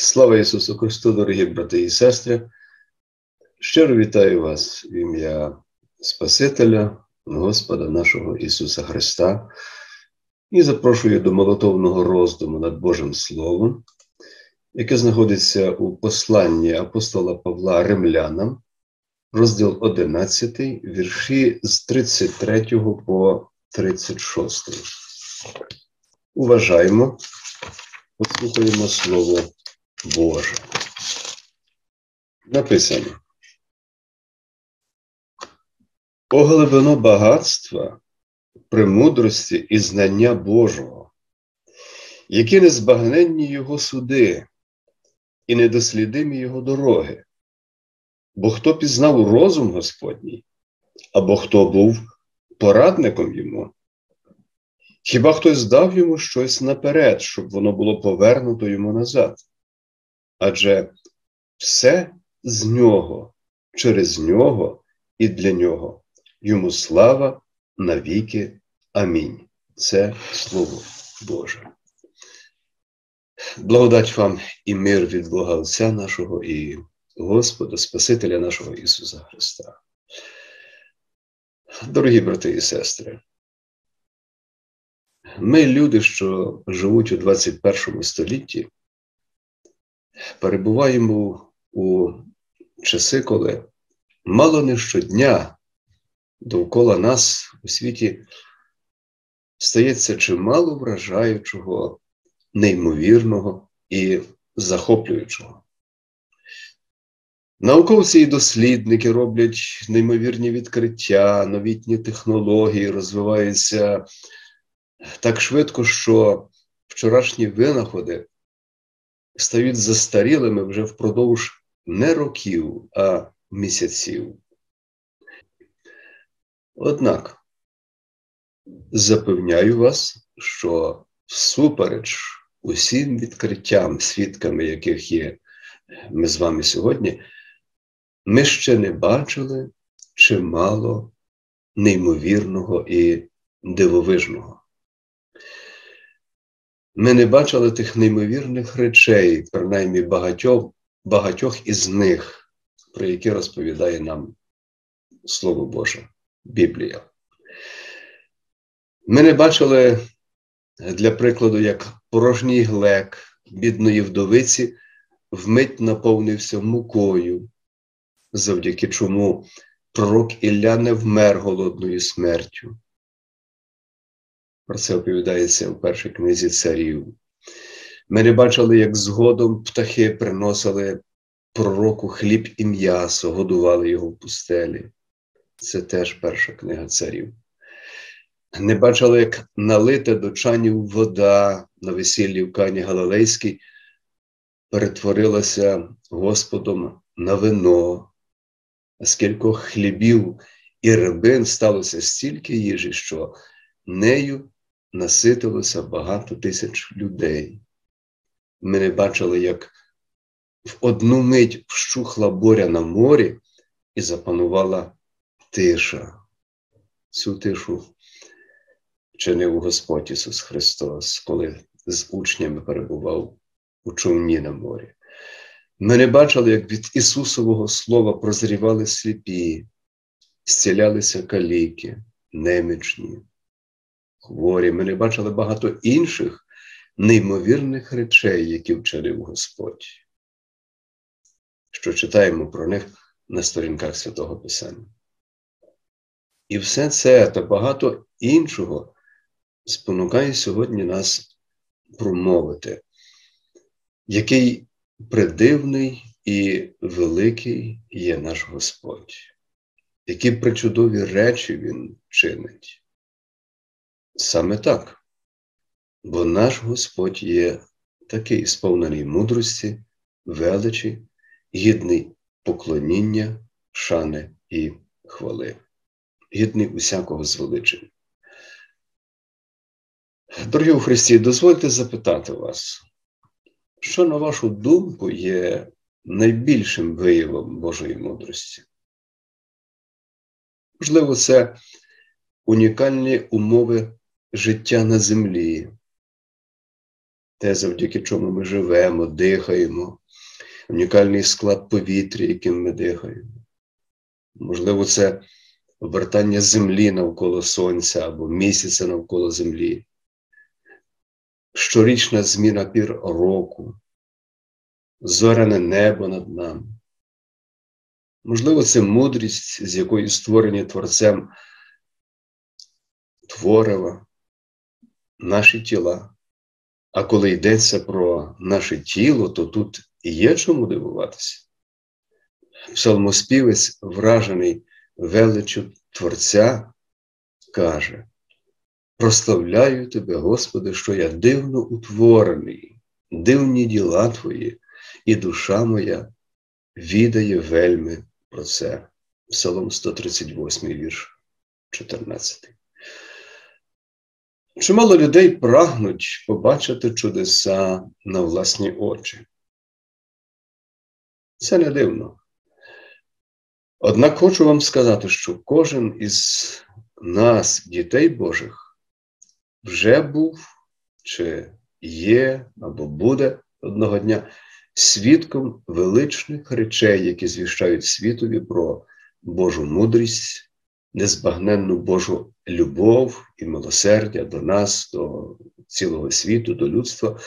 Слава Ісусу Христу, дорогі брати і сестри. Щиро вітаю вас в ім'я Спасителя, Господа нашого Ісуса Христа і запрошую до молотовного роздуму над Божим Словом, яке знаходиться у посланні апостола Павла Римлянам, розділ 11, вірші з 33 по 36. Уважаємо, послухаємо Слово Боже. Написано. О багатства, премудрості і знання Божого, які незбагненні Його суди і недослідимі Його дороги. Бо хто пізнав розум Господній, або хто був порадником йому, хіба хтось дав йому щось наперед, щоб воно було повернуто йому назад? Адже все з нього, через нього і для нього, йому слава навіки. Амінь. Це Слово Боже. Благодать вам і мир від Бога Отця нашого і Господа, Спасителя нашого Ісуса Христа. Дорогі брати і сестри, ми, люди, що живуть у 21 столітті, перебуваємо у часи, коли мало не щодня довкола нас у світі стається чимало вражаючого, неймовірного і захоплюючого. Науковці і дослідники роблять неймовірні відкриття, новітні технології розвиваються так швидко, що вчорашні винаходи стають застарілими вже впродовж не років, а місяців. Однак запевняю вас, що всупереч усім відкриттям, свідками яких є ми з вами сьогодні, ми ще не бачили чимало неймовірного і дивовижного. Ми не бачили тих неймовірних речей, принаймні багатьох, багатьох із них, про які розповідає нам Слово Боже, Біблія. Ми не бачили, для прикладу, як порожній глек бідної вдовиці вмить наповнився мукою, завдяки чому пророк Ілля не вмер голодною смертю. Про це оповідається в першій книзі царів. Ми не бачили, як згодом птахи приносили пророку хліб і м'ясо, годували його в пустелі. Це теж перша книга царів. Не бачили, як налита до чанів вода на весіллі в Кані Галилейській перетворилася Господом на вино, а скільки хлібів і рибин сталося стільки їжі, що нею наситилося багато тисяч людей. Ми не бачили, як в одну мить вщухла боря на морі і запанувала тиша. Цю тишу чинив Господь Ісус Христос, коли з учнями перебував у човні на морі. Ми не бачили, як від Ісусового Слова прозрівали сліпі, зцілялися каліки, немічні, хворі. Ми не бачили багато інших неймовірних речей, які вчинив Господь, що читаємо про них на сторінках Святого Писання. І все це та багато іншого спонукає сьогодні нас промовити, який придивний і великий є наш Господь, які причудові речі Він чинить. Саме так, бо наш Господь є такий сповнений мудрості, величі, гідний поклоніння, шани і хвали, гідний усякого звеличення. Дорогі у Христі, дозвольте запитати вас, що, на вашу думку, є найбільшим виявом Божої мудрості? Можливо, це унікальні умови життя на землі, те, завдяки чому ми живемо, дихаємо, унікальний склад повітря, яким ми дихаємо. Можливо, це обертання землі навколо Сонця або місяця навколо Землі, щорічна зміна пір року, зоряне небо над нами. Можливо, це мудрість, з якої створені Творцем творива, наші тіла. А коли йдеться про наше тіло, то тут є чому дивуватися. Псалмоспівець, вражений величу Творця, каже: Прославляю тебе, Господи, що я дивно утворений, дивні діла Твої, і душа моя відає вельми про це. Псалом 138, вірш 14. Чимало людей прагнуть побачити чудеса на власні очі. Це не дивно. Однак хочу вам сказати, що кожен із нас, дітей Божих, вже був, чи є, або буде одного дня свідком величних речей, які звіщають світові про Божу мудрість, незбагненну Божу любов і милосердя до нас, до цілого світу, до людства,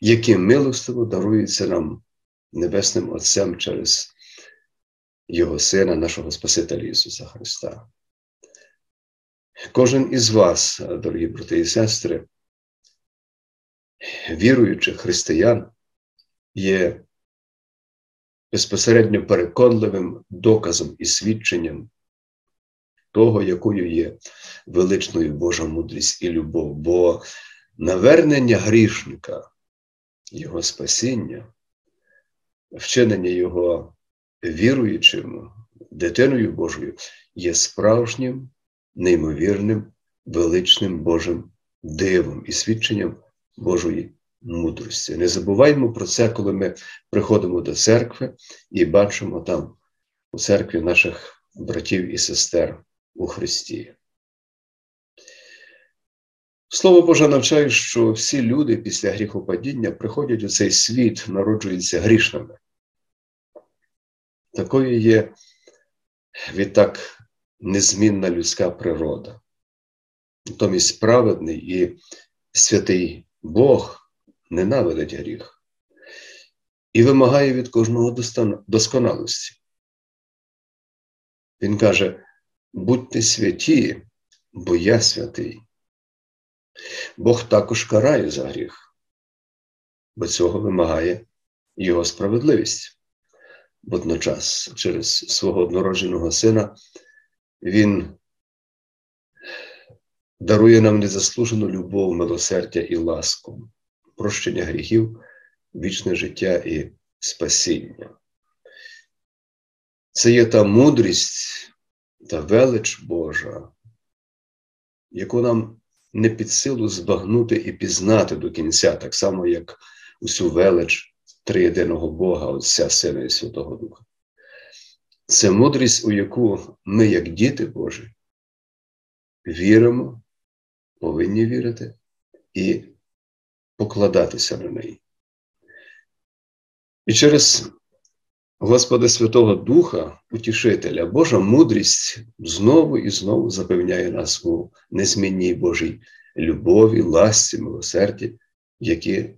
які милостиво даруються нам Небесним Отцем через Його Сина, нашого Спасителя Ісуса Христа. Кожен із вас, дорогі брати і сестри, віруючих християн, є безпосередньо переконливим доказом і свідченням того, якою є величною Божа мудрість і любов, бо навернення грішника, Його спасіння, вчинення Його віруючим, дитиною Божою є справжнім, неймовірним, величним Божим дивом і свідченням Божої мудрості. Не забуваймо про це, коли ми приходимо до церкви і бачимо там у церкві наших братів і сестер у Христі. Слово Боже навчає, що всі люди після гріхопадіння приходять у цей світ, народжуються грішними. Такою є відтак незмінна людська природа. Натомість праведний і святий Бог ненавидить гріх і вимагає від кожного досконалості. Він каже: будьте святі, бо я святий. Бог також карає за гріх, бо цього вимагає його справедливість. Водночас, через свого однородженого сина, він дарує нам незаслужену любов, милосердя і ласку, прощення гріхів, вічне життя і спасіння. Це є та мудрість та велич Божа, яку нам не під силу збагнути і пізнати до кінця, так само, як усю велич триєдиного Бога, Отця Сина і Святого Духа. Це мудрість, у яку ми, як діти Божі, віримо, повинні вірити і покладатися на неї. І через Господа Святого Духа, Утішителя, Божа мудрість знову і знову запевняє нас у незмінній Божій любові, ласці, милосерді, які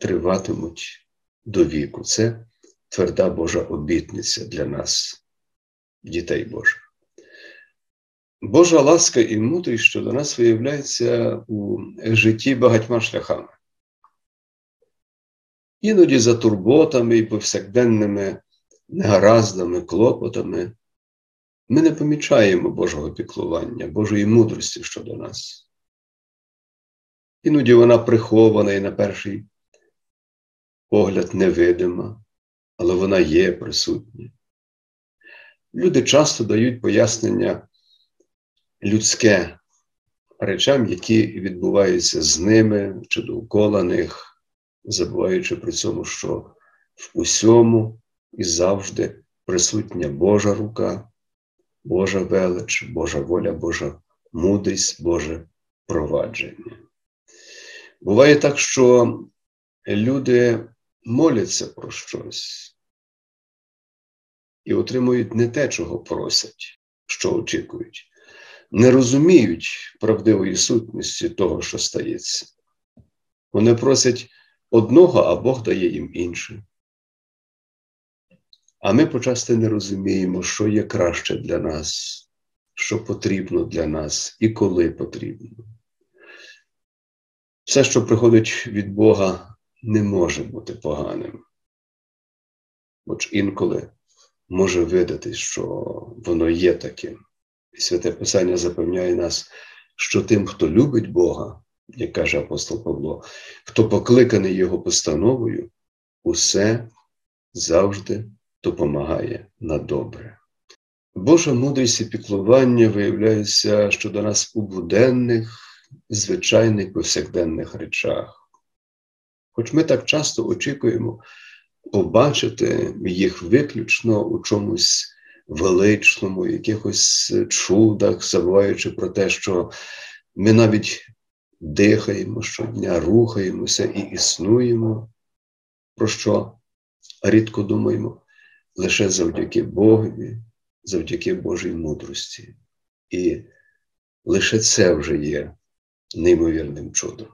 триватимуть до віку. Це тверда Божа обітниця для нас, дітей Божих. Божа ласка і мудрість щодо нас виявляється у житті багатьма шляхами. Іноді за турботами і повсякденними негараздами, клопотами, ми не помічаємо Божого піклування, Божої мудрості щодо нас. Іноді вона прихована і на перший погляд невидима, але вона є присутня. Люди часто дають пояснення людське речам, які відбуваються з ними чи довкола них, забуваючи при цьому, що в усьому і завжди присутня Божа рука, Божа велич, Божа воля, Божа мудрість, Боже провадження. Буває так, що люди моляться про щось і отримують не те, чого просять, що очікують, не розуміють правдивої сутності того, що стається. Вони просять одного, а Бог дає їм інше. А ми почасти не розуміємо, що є краще для нас, що потрібно для нас і коли потрібно. Все, що приходить від Бога, не може бути поганим. Хоч інколи може видатись, що воно є таким. І Святе Писання запевняє нас, що тим, хто любить Бога, як каже апостол Павло, хто покликаний Його постановою, усе завжди допомагає на добре. Божа мудрість і піклування виявляється щодо нас у буденних, звичайних повсякденних речах. Хоч ми так часто очікуємо побачити їх виключно у чомусь величному, якихось чудах, забуваючи про те, що ми навіть дихаємо щодня, рухаємося і існуємо, про що рідко думаємо, лише завдяки Богові, завдяки Божій мудрості. І лише це вже є неймовірним чудом.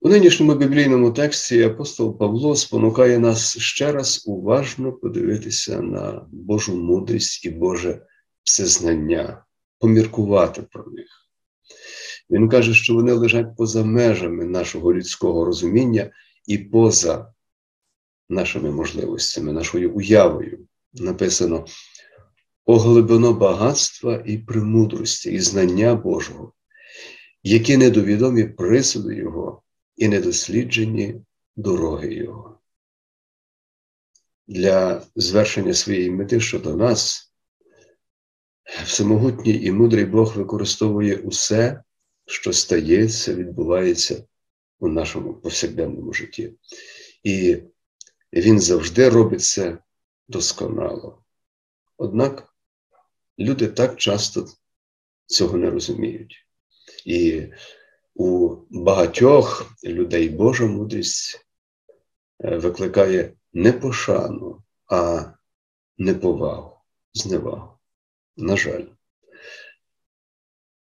У нинішньому біблійному тексті апостол Павло спонукає нас ще раз уважно подивитися на Божу мудрість і Боже всезнання, поміркувати про них. Він каже, що вони лежать поза межами нашого людського розуміння і поза нашими можливостями, нашою уявою. Написано поглибино багатства і премудрості, і знання Божого, які недовідомі присуди Його і недосліджені дороги Його. Для звершення своєї мети щодо нас, всемогутній і мудрий Бог використовує усе, що стається, відбувається у нашому повсякденному житті. І Він завжди робить це досконало. Однак люди так часто цього не розуміють. І у багатьох людей Божа мудрість е, викликає не пошану, а неповагу, зневагу. На жаль.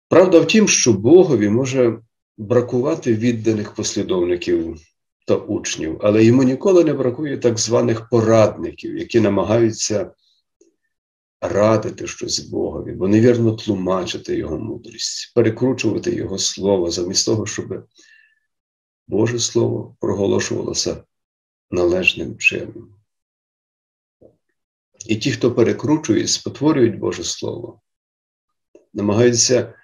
Правда в тім, що Богові може бракувати відданих послідовників та учнів, але йому ніколи не бракує так званих порадників, які намагаються радити щось Богові, бо невірно тлумачити Його мудрість, перекручувати Його слово, замість того, щоб Боже Слово проголошувалося належним чином. І ті, хто перекручує, спотворюють Боже Слово, намагаються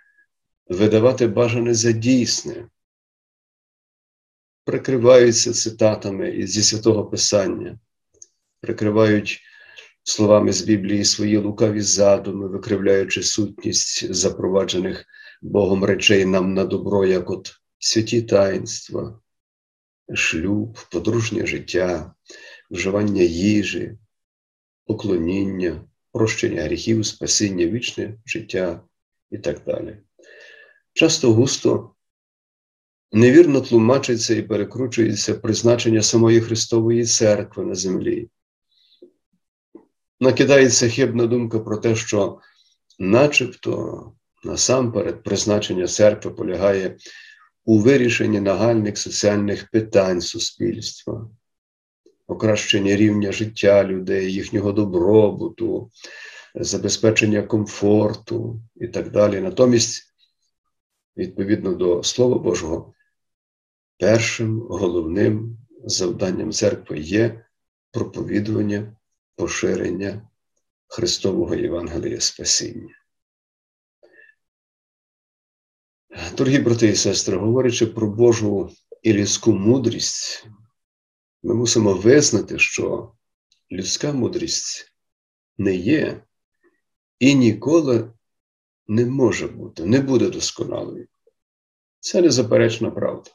видавати бажане за дійсне, прикриваються цитатами зі святого Писання, прикривають словами з Біблії свої лукаві задуми, викривляючи сутність запроваджених Богом речей нам на добро, як от святі таїнства, шлюб, подружнє життя, вживання їжі, поклоніння, прощення гріхів, спасіння, вічне життя і так далі. Часто густо невірно тлумачиться і перекручується призначення самої Христової церкви на землі накидається хибна думка про те, що, начебто, насамперед призначення церкви полягає у вирішенні нагальних соціальних питань суспільства, покращення рівня життя людей, їхнього добробуту, забезпечення комфорту і так далі. Натомість, відповідно до Слова Божого, першим головним завданням церкви є проповідування поширення Христового Євангелія Спасіння. Дорогі брати і сестри, говорячи про Божу і людську мудрість, ми мусимо визнати, що людська мудрість не є і ніколи не може бути, не буде досконалою. Це незаперечна правда.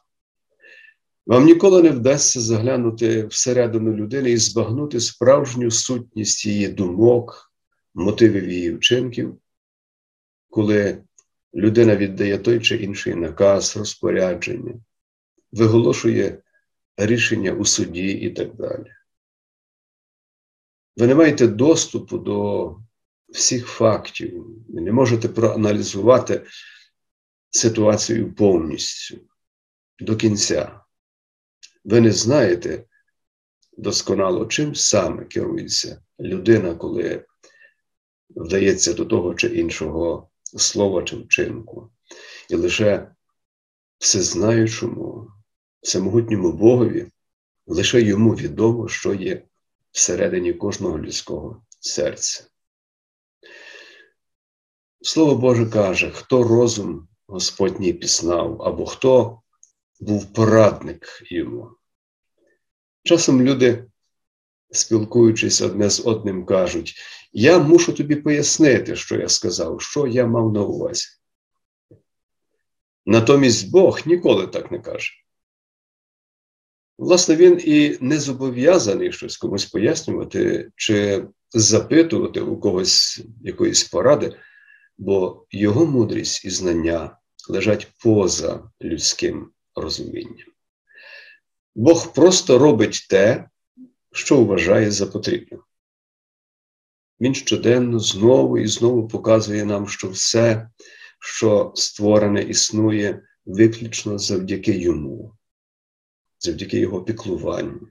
Вам ніколи не вдасться заглянути всередину людини і збагнути справжню сутність її думок, мотивів її вчинків, коли людина віддає той чи інший наказ, розпорядження, виголошує рішення у суді і так далі. Ви не маєте доступу до всіх фактів, не можете проаналізувати ситуацію повністю до кінця. Ви не знаєте досконало, чим саме керується людина, коли вдається до того чи іншого слова чи вчинку. І лише всезнаючому, всемогутньому Богові, лише йому відомо, що є всередині кожного людського серця. Слово Боже каже, хто розум Господній пізнав, або хто був порадник йому. Часом люди, спілкуючись одне з одним, кажуть: Я мушу тобі пояснити, що я сказав, що я мав на увазі. Натомість Бог ніколи так не каже. Власне, він і не зобов'язаний щось комусь пояснювати чи запитувати у когось якоїсь поради, бо його мудрість і знання лежать поза людським розумінням. Бог просто робить те, що вважає за потрібне. Він щоденно знову і знову показує нам, що все, що створене, існує виключно завдяки йому, завдяки його піклуванню.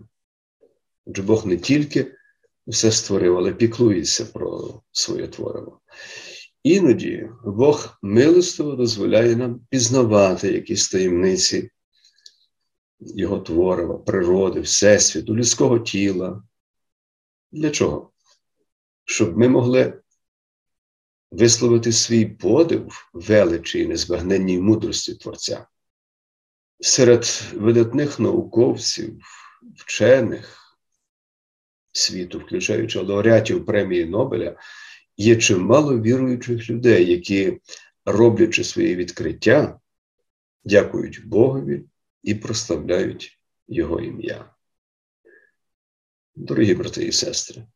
Адже Бог не тільки все створив, але піклується про своє твориво. Іноді Бог милостиво дозволяє нам пізнавати якісь таємниці його творива, природи, Всесвіту, людського тіла. Для чого? Щоб ми могли висловити свій подив величі і незбагненній мудрості Творця. Серед видатних науковців, вчених світу, включаючи лауреатів премії Нобеля, є чимало віруючих людей, які, роблячи свої відкриття, дякують Богові і прославляють Його ім'я. Дорогі брати і сестри,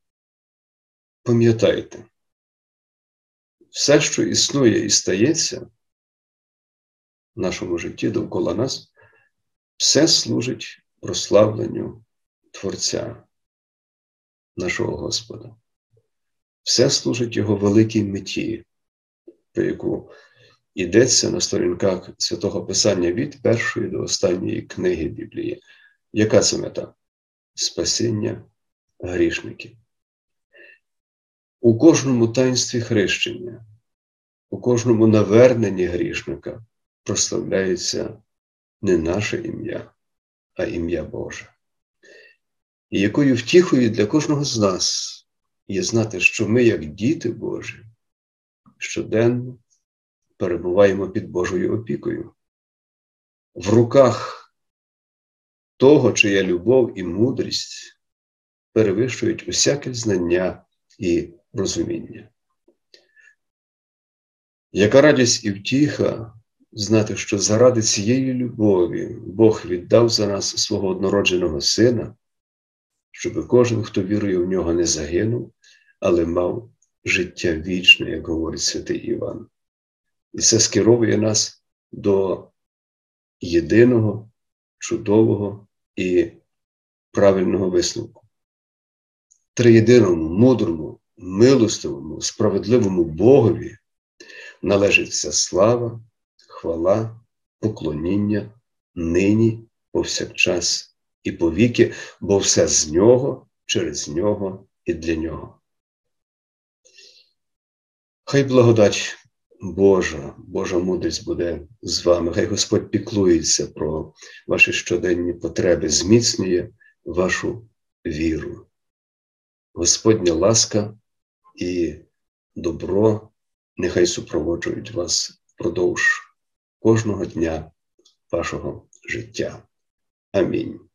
пам'ятайте, все, що існує і стається в нашому житті довкола нас, все служить прославленню Творця, нашого Господа. Все служить Його великій меті, про яку йдеться на сторінках святого Писання від першої до останньої книги Біблії. Яка це мета? Спасіння грішників. У кожному таїнстві хрещення, у кожному наверненні грішника прославляється не наше ім'я, а ім'я Боже. І якою втіхою для кожного з нас є знати, що ми, як діти Божі, щоденно перебуваємо під Божою опікою. В руках того, чия любов і мудрість перевищують усяке знання і розуміння. Яка радість і втіха знати, що заради цієї любові Бог віддав за нас свого однородженого Сина, щоб кожен, хто вірує в нього, не загинув, але мав життя вічне, як говорить святий Іван. І це скеровує нас до єдиного, чудового і правильного висновку. Триєдиному, мудрому, милостивому, справедливому Богові належить вся слава, хвала, поклоніння нині, повсякчас і повіки, бо все з нього, через нього і для нього. Хай благодать Божа, Божа мудрість буде з вами. Хай Господь піклується про ваші щоденні потреби, зміцнює вашу віру. Господня ласка і добро нехай супроводжують вас впродовж кожного дня вашого життя. Амінь.